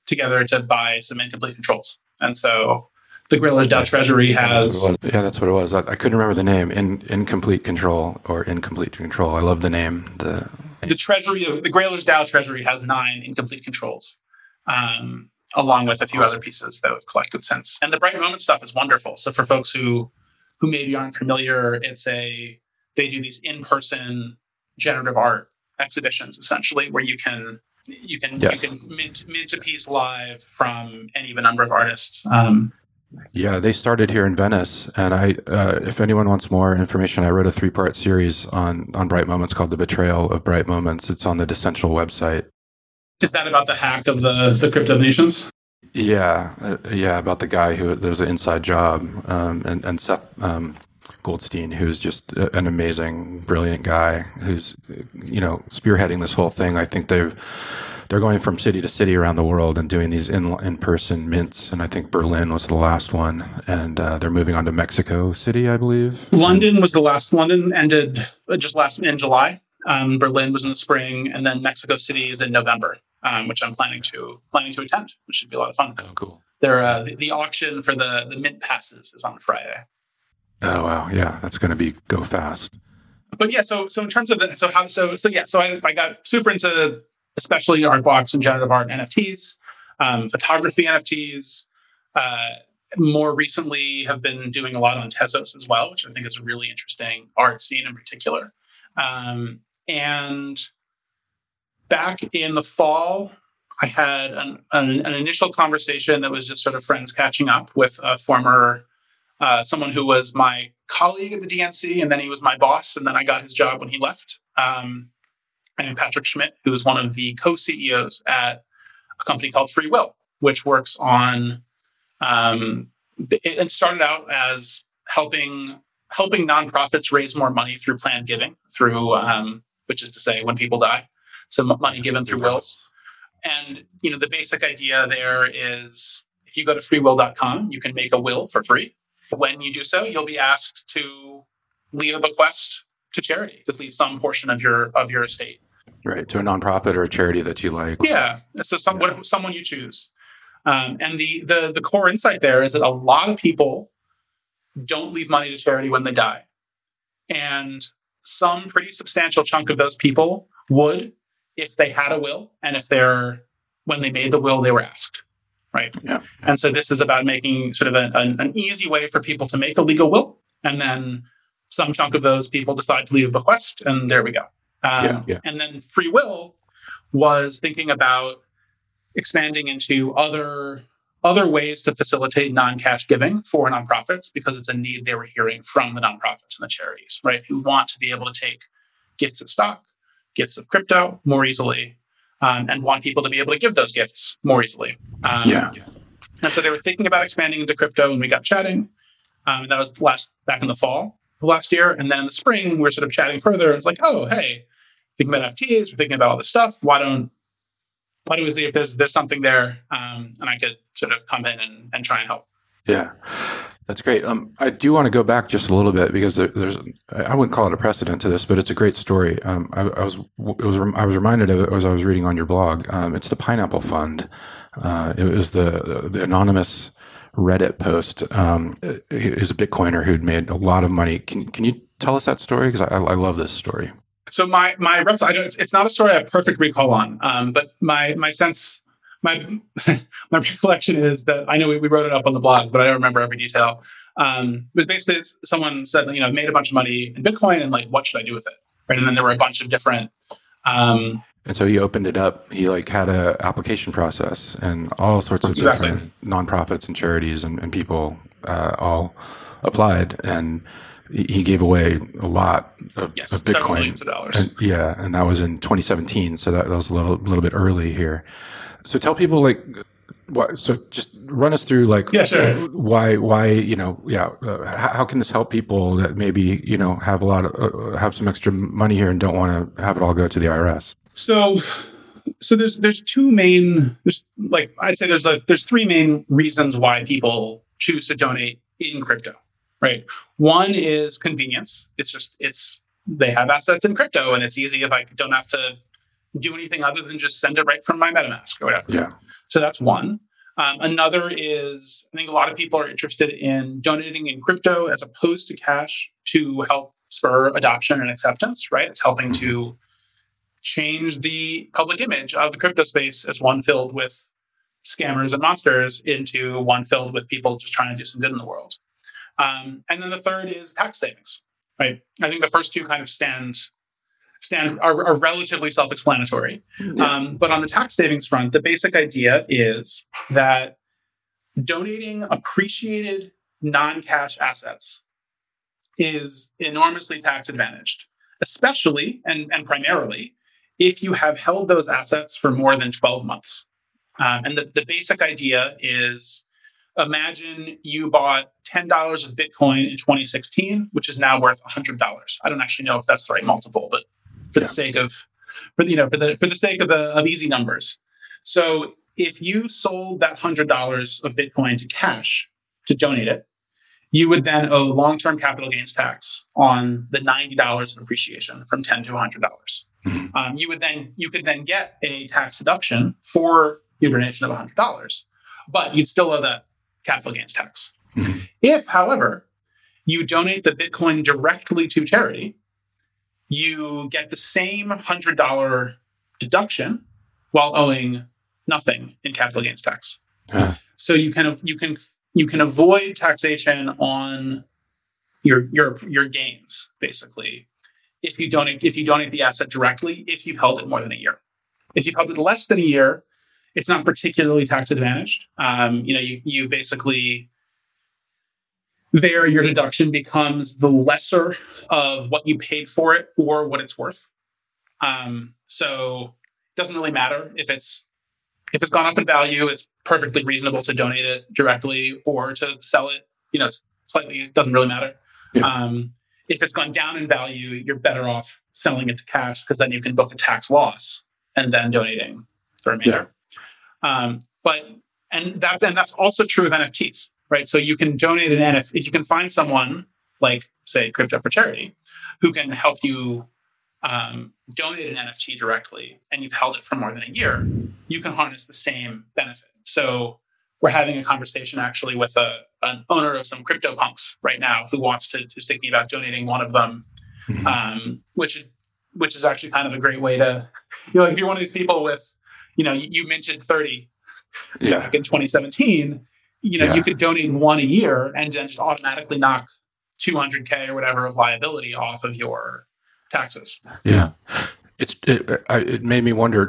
together to buy some incomplete controls. And so the Grailers DAO Treasury has. Yeah, that's yeah, that's what it was. I, I, couldn't remember the name. In incomplete control or incomplete control. I love the name. The the Treasury of the Grailers DAO Treasury has nine incomplete controls, um, along with a few other pieces that we've collected since. And the Bright Moment stuff is wonderful. So for folks who who maybe aren't familiar, it's a they do these in person generative art exhibitions essentially where you can you can yes. you can mint mint a piece live from any of a number of artists. Um, yeah, they started here in Venice, and I, uh, if anyone wants more information, I wrote a three-part series on on Bright Moments called "The Betrayal of Bright Moments." It's on the Decential website. Is that about the hack of the the crypto nations? Yeah, uh, yeah, about the guy who there was an inside job, um, and and Seth um, Goldstein, who's just an amazing, brilliant guy, who's you know spearheading this whole thing. I think they've they're going from city to city around the world and doing these in in person mints, and I think Berlin was the last one, and uh, they're moving on to Mexico City, I believe. London was the last. London ended uh, just last in July. Um, Berlin was in the spring, and then Mexico City is in November, um, which I'm planning to planning to attend, which should be a lot of fun. Oh, cool. There, uh, the, the, auction for the the mint passes is on Friday. Oh wow, yeah, that's going to be go fast. But yeah, so so in terms of the so how so so yeah, so I, I got super into especially art blocks and generative art NFTs. um, photography NFTs. Uh, more recently, have been doing a lot on Tezos as well, which I think is a really interesting art scene in particular. Um, and back in the fall, I had an, an, an, initial conversation that was just sort of friends catching up with a former, uh, someone who was my colleague at the DNC, and then he was my boss, and then I got his job when he left. Um, and Patrick Schmitt, who is one of the co CEOs at a company called Free Will, which works on, um, it started out as helping helping nonprofits raise more money through planned giving, through um, which is to say when people die, so money given through wills. And you know, the basic idea there is if you go to freewill.com, you can make a will for free. When you do so, you'll be asked to leave a bequest to charity, just leave some portion of your of your estate. Right. To a nonprofit or a charity that you like. Yeah. So some, yeah. someone you choose. Um, and the, the the core insight there is that a lot of people don't leave money to charity when they die. And some pretty substantial chunk of those people would if they had a will and if they're when they made the will they were asked right yeah. and so this is about making sort of a, an, an easy way for people to make a legal will and then some chunk of those people decide to leave a bequest and there we go um, yeah, yeah. and then free will was thinking about expanding into other other ways to facilitate non-cash giving for nonprofits because it's a need they were hearing from the nonprofits and the charities right who want to be able to take gifts of stock gifts of crypto more easily um, and want people to be able to give those gifts more easily. Um, yeah. And so they were thinking about expanding into crypto and we got chatting. Um, and that was last back in the fall of last year. And then in the spring, we were sort of chatting further. And it's like, oh, hey, thinking about NFTs, we're thinking about all this stuff. Why don't why don't we see if there's there's something there um, and I could sort of come in and, and try and help. Yeah. That's great. Um, I do want to go back just a little bit because there, there's I wouldn't call it a precedent to this, but it's a great story. Um, I, I, was was I was reminded of it as I was reading on your blog. Um, it's the Pineapple Fund. Uh, it was the the anonymous Reddit post. Um, is a Bitcoiner who'd made a lot of money. Can can you tell us that story? Because I, I love this story. So my my I don't, it's, it's not a story I have perfect recall on, um, but my my sense my [laughs] my recollection is that I know we, we, wrote it up on the blog, but I don't remember every detail. Um, it was basically someone said, you know, made a bunch of money in Bitcoin, and like, what should I do with it? Right, and then there were a bunch of different. Um, and so he opened it up. He like had a application process, and all sorts of exactly. different nonprofits and charities and, and people uh, all applied, and he gave away a lot of, yes, of Bitcoin. millions of dollars. And, yeah, and that was in 2017, so that, that was a little little bit early here. So tell people like what, so just run us through like yeah, sure. why why you know yeah uh, how, how, can this help people that maybe you know have a lot of uh, have some extra money here and don't want to have it all go to the IRS. So so there's there's two main there's like I'd say there's like there's three main reasons why people choose to donate in crypto. Right. One is convenience. It's just it's they have assets in crypto and it's easy if I don't have to do anything other than just send it right from my MetaMask or whatever. Yeah. So that's one. Um, another is I think a lot of people are interested in donating in crypto as opposed to cash to help spur adoption and acceptance, right? It's helping to change the public image of the crypto space as one filled with scammers and monsters into one filled with people just trying to do some good in the world. Um, and then the third is tax savings, right? I think the first two kind of stand stand are, are relatively self-explanatory. Yeah. Um, but on the tax savings front, the basic idea is that donating appreciated non-cash assets is enormously tax advantaged, especially and, and primarily if you have held those assets for more than 12 months. Um, and the, the basic idea is imagine you bought $10 of Bitcoin in 2016, which is now worth $100. I don't actually know if that's the right multiple, but for yeah. the sake of for you know for the for the sake of the of easy numbers. So if you sold that hundred dollars of Bitcoin to cash to donate it, you would then owe long-term capital gains tax on the ninety dollars of appreciation from ten to hundred dollars. Mm-hmm. Um, you would then you could then get a tax deduction for your donation of hundred dollars, but you'd still owe that capital gains tax. Mm-hmm. If, however, you donate the Bitcoin directly to charity, you get the same $100 deduction while owing nothing in capital gains tax. So you can you can you can avoid taxation on your your your gains basically if you donate if you donate the asset directly if you've held it more than a year. If you've held it less than a year, it's not particularly tax advantaged. Um, you know, you you basically there your deduction becomes the lesser of what you paid for it or what it's worth. Um, so it doesn't really matter if it's if it's gone up in value, it's perfectly reasonable to donate it directly or to sell it. You know, it's slightly it doesn't really matter. Yeah. Um, if it's gone down in value, you're better off selling it to cash because then you can book a tax loss and then donating the remainder. Um, but and that's and that's also true of NFTs, right? So you can donate an NFT if you can find someone like say Crypto for Charity who can help you um, donate an NFT directly and you've held it for more than a year, you can harness the same benefit. So we're having a conversation actually with a, an owner of some crypto punks right now who wants to who's thinking about donating one of them, mm-hmm. um, which which is actually kind of a great way to, you know, if you're one of these people with, you know, you, you minted 30 yeah. back in 2017, you know, yeah. you could donate one a year and then just automatically knock 200k or whatever of liability off of your taxes. Yeah. It's it, it made me wonder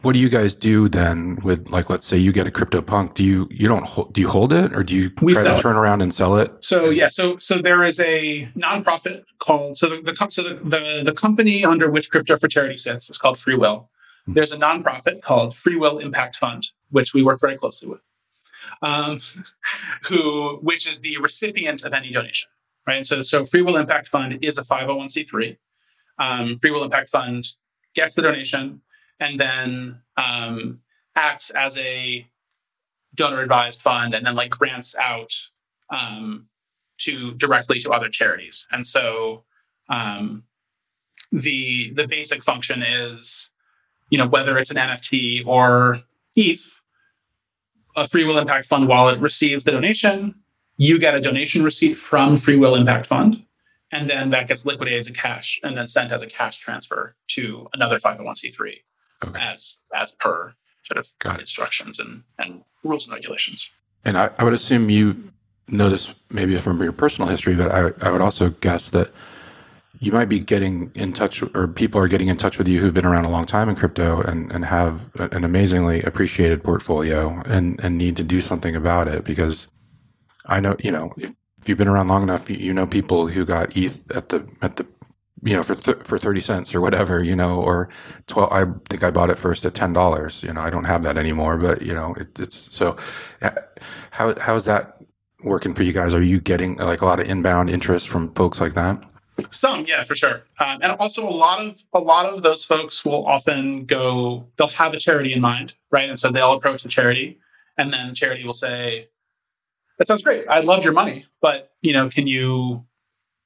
what do you guys do then with like let's say you get a crypto punk do you you don't hold, do you hold it or do you we try to turn around and sell it so yeah so so there is a nonprofit called so the, the so the, the, the company under which crypto for charity sits is called free will. There's a nonprofit called free will impact fund which we work very closely with um, [laughs] who which is the recipient of any donation right so so free will impact fund is a 501c3 um, free will impact fund gets the donation, and then um, acts as a donor advised fund and then like grants out um, to directly to other charities. And so um, the the basic function is, you know, whether it's an NFT or ETH, a Free Will Impact Fund wallet receives the donation. You get a donation receipt from Free Will Impact Fund and then that gets liquidated to cash and then sent as a cash transfer to another 501c3 okay. as as per sort of Got instructions and, and rules and regulations. And I, I would assume you know this maybe from your personal history, but I, I would also guess that you might be getting in touch or people are getting in touch with you who've been around a long time in crypto and, and have an amazingly appreciated portfolio and, and need to do something about it because I know, you know, if, you've been around long enough, you, you know people who got ETH at the at the you know for th- for 30 cents or whatever you know or 12 i think i bought it first at $10 you know i don't have that anymore but you know it, it's so uh, how how's that working for you guys? Are you getting like a lot of inbound interest from folks like that some yeah for sure um, and also a lot of a lot of those folks will often go they'll have a charity in mind right and so they'll approach the charity and then the charity will say that sounds great. I love your money, but you know, can you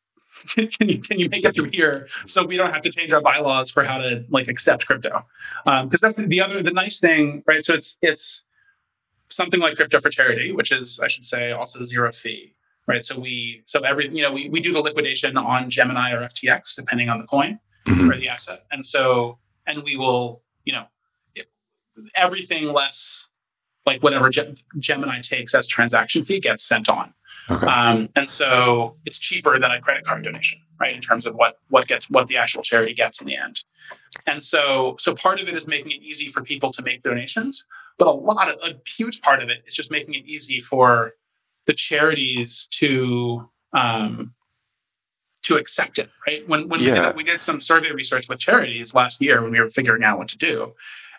[laughs] can you can you make it through here so we don't have to change our bylaws for how to like accept crypto? Because um, that's the, the other the nice thing, right? So it's it's something like crypto for charity, which is I should say also zero fee, right? So we so every you know we we do the liquidation on Gemini or FTX depending on the coin mm-hmm. or the asset, and so and we will you know everything less like whatever Gemini takes as transaction fee gets sent on. Okay. Um, and so it's cheaper than a credit card donation, right? In terms of what what gets what the actual charity gets in the end. And so so part of it is making it easy for people to make donations, but a lot of a huge part of it is just making it easy for the charities to um, to accept it, right? When when yeah. we, did, we did some survey research with charities last year when we were figuring out what to do,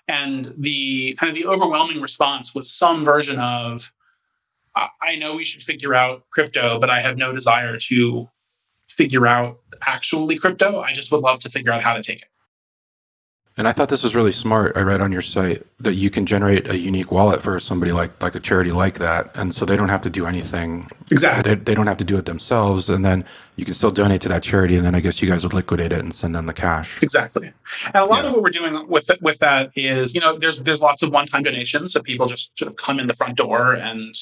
and the kind of the overwhelming response was some version of i know we should figure out crypto but i have no desire to figure out actually crypto i just would love to figure out how to take it and I thought this was really smart. I read on your site that you can generate a unique wallet for somebody like like a charity like that, and so they don't have to do anything. Exactly. They, they don't have to do it themselves, and then you can still donate to that charity, and then I guess you guys would liquidate it and send them the cash. Exactly. And a lot yeah. of what we're doing with with that is, you know, there's there's lots of one time donations that people just sort of come in the front door and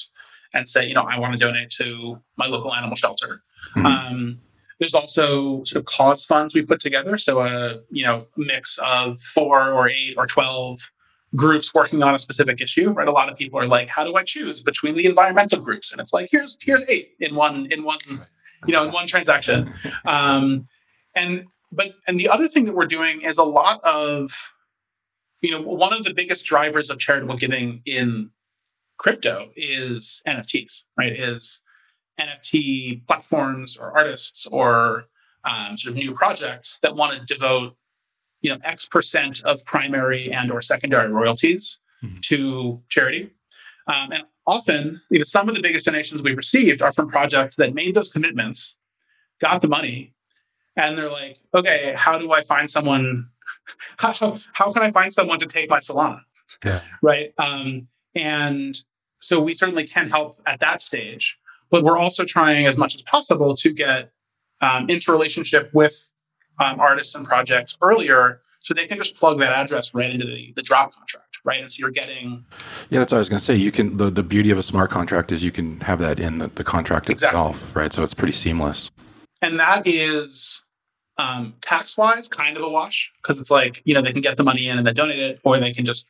and say, you know, I want to donate to my local animal shelter. Mm-hmm. Um, there's also sort of cause funds we put together. So a you know mix of four or eight or twelve groups working on a specific issue, right? A lot of people are like, how do I choose between the environmental groups? And it's like, here's here's eight in one in one, you know, in one transaction. Um, and but and the other thing that we're doing is a lot of, you know, one of the biggest drivers of charitable giving in crypto is NFTs, right? Is NFT platforms or artists or um, sort of new projects that want to devote you know X percent of primary and or secondary royalties mm-hmm. to charity. Um, and often, you know, some of the biggest donations we've received are from projects that made those commitments, got the money, and they're like, okay, how do I find someone? [laughs] How, how can I find someone to take my Solana? Yeah. Right. Um, and so we certainly can help at that stage, but we're also trying as much as possible to get um, interrelationship with um, artists and projects earlier so they can just plug that address right into the, the drop contract right? And so you're getting yeah that's what i was going to say. You can the, the beauty of a smart contract is you can have that in the, the contract exactly. itself right? So it's pretty seamless. And that is um, tax wise kind of a wash because it's like you know they can get the money in and then donate it or they can just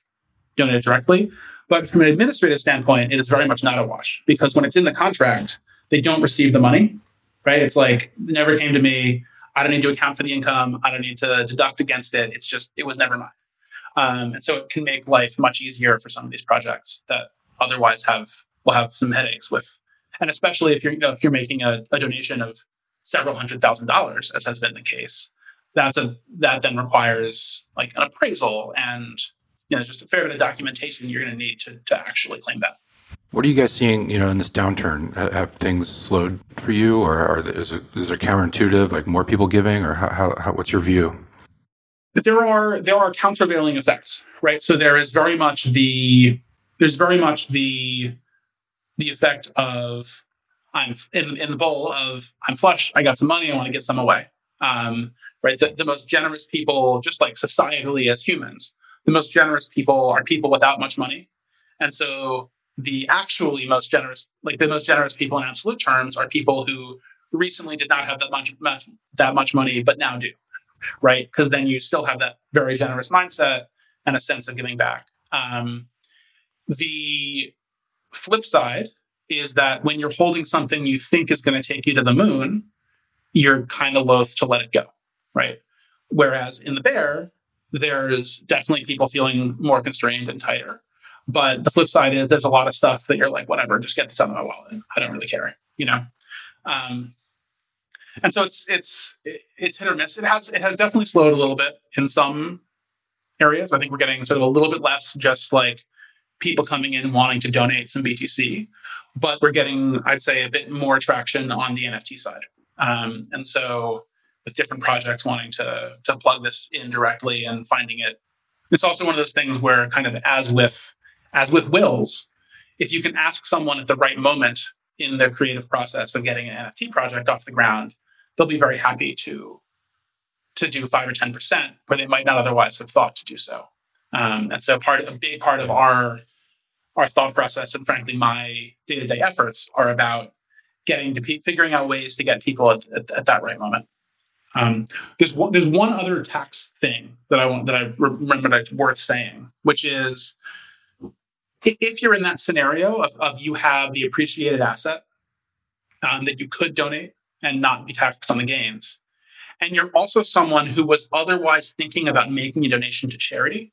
donate it directly but from an administrative standpoint it is very much not a wash because when it's in the contract they don't receive the money right it's like it never came to me I don't need to account for the income. I don't need to deduct against it. It's just, it was never mine. Um, and so it can make life much easier for some of these projects that otherwise have, will have some headaches with. And especially if you're, you know, if you're making a, a donation of several hundred thousand dollars, as has been the case, that's a, that then requires like an appraisal and, you know, just a fair bit of documentation you're going to need to, to actually claim that. What are you guys seeing, you know, in this downturn? Have things slowed for you, or are, is it is it counterintuitive, like more people giving, or how, how, how what's your view? There are there are countervailing effects, right? So there is very much the there's very much the the effect of I'm in, in the bowl of I'm flush, I got some money, I want to give some away. Um, right? The, the most generous people, just like societally as humans, the most generous people are people without much money. And so the actually most generous, like the most generous people in absolute terms, are people who recently did not have that much, much that much money, but now do, right? Because then you still have that very generous mindset and a sense of giving back. Um, the flip side is that when you're holding something you think is going to take you to the moon, you're kind of loath to let it go, right? Whereas in the bear, there's definitely people feeling more constrained and tighter. But the flip side is there's a lot of stuff that you're like, whatever, just get this out of my wallet. I don't really care, you know. Um, and so it's it's it's hit or miss. It has it has definitely slowed a little bit in some areas. I think we're getting sort of a little bit less just like people coming in wanting to donate some BTC, but we're getting I'd say a bit more traction on the NFT side. Um, and so with different projects wanting to to plug this in directly and finding it, it's also one of those things where kind of as with as with wills, if you can ask someone at the right moment in their creative process of getting an NFT project off the ground, they'll be very happy to to do five or ten percent where they might not otherwise have thought to do so. Um, and so, part a big part of our our thought process and frankly my day to day efforts are about getting to pe- figuring out ways to get people at, at, at that right moment. Um, there's one, there's one other tax thing that I want that I remember that's worth saying, which is if you're in that scenario of, of you have the appreciated asset um, that you could donate and not be taxed on the gains, and you're also someone who was otherwise thinking about making a donation to charity,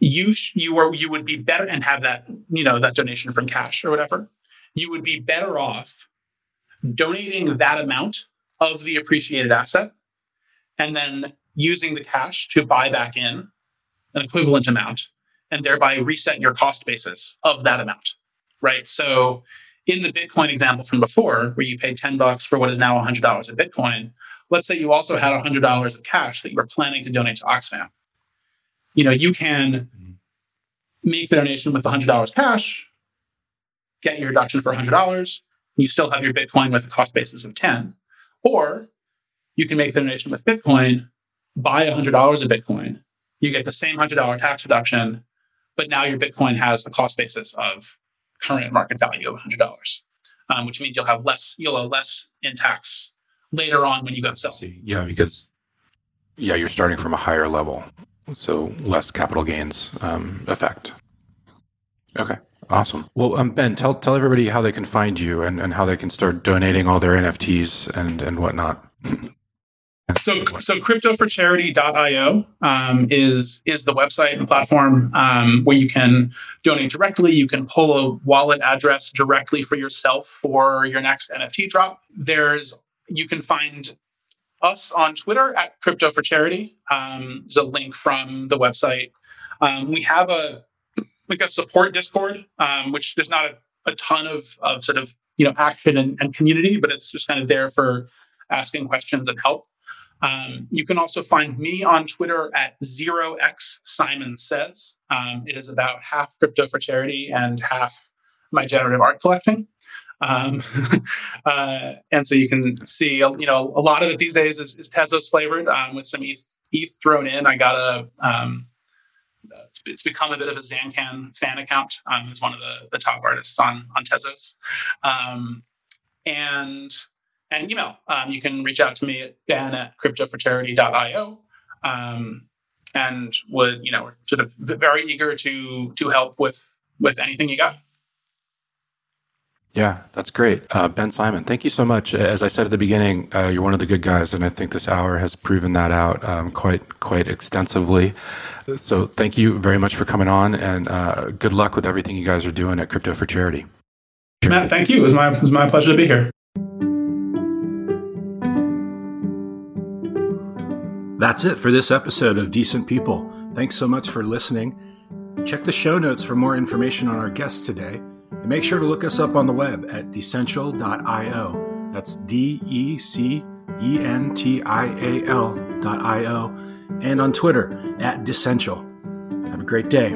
you sh- you are you would be better and have that you know that donation from cash or whatever. You would be better off donating that amount of the appreciated asset and then using the cash to buy back in an equivalent amount and thereby reset your cost basis of that amount, right? So in the Bitcoin example from before, where you paid 10 bucks for what is now $100 of Bitcoin, let's say you also had $100 of cash that you were planning to donate to Oxfam. You know, you can make the donation with $100 cash, get your deduction for $100, you still have your Bitcoin with a cost basis of 10. Or you can make the donation with Bitcoin, buy $100 of Bitcoin, you get the same $100 tax reduction, but now your Bitcoin has a cost basis of current market value of $100, um, which means you'll have less, you'll owe less in tax later on when you go sell. Yeah, because yeah, you're starting from a higher level so less capital gains um, effect. Okay. Awesome. Well, um, Ben, tell tell everybody how they can find you and, and how they can start donating all their NFTs and and whatnot. [laughs] so so cryptoforcharity.io um, is is the website and platform um, where you can donate directly. You can pull a wallet address directly for yourself for your next NFT drop. There's you can find us on Twitter at Crypto for Charity. Um, there's a link from the website. Um, we have a like got support Discord, um, which there's not a, a, ton of, of sort of you know action and, and, community, but it's just kind of there for asking questions and help. Um, you can also find me on Twitter at zero x Simon says. Um, it is about half crypto for charity and half my generative art collecting. Um, [laughs] uh, and so you can see, you know, a lot of it these days is, is Tezos flavored um, with some ETH, ETH thrown in. I got a um, it's, become a bit of a Zancan fan account. Um, who's one of the, the top artists on on Tezos, um, and and email. Um, you can reach out to me at ben at cryptoforcharity.io. Um, and would you know sort of very eager to to help with with anything you got. Yeah, that's great. Uh, ben Simon, thank you so much. As I said at the beginning, uh, you're one of the good guys, and I think this hour has proven that out um, quite quite extensively. So thank you very much for coming on, and uh, good luck with everything you guys are doing at Crypto for Charity. Matt, thank you. It was my it was my pleasure to be here. That's it for this episode of Decent People. Thanks so much for listening. Check the show notes for more information on our guests today and make sure to look us up on the web at decential.io. That's D E C E N T I A L.io. And on Twitter at Decential. Have a great day.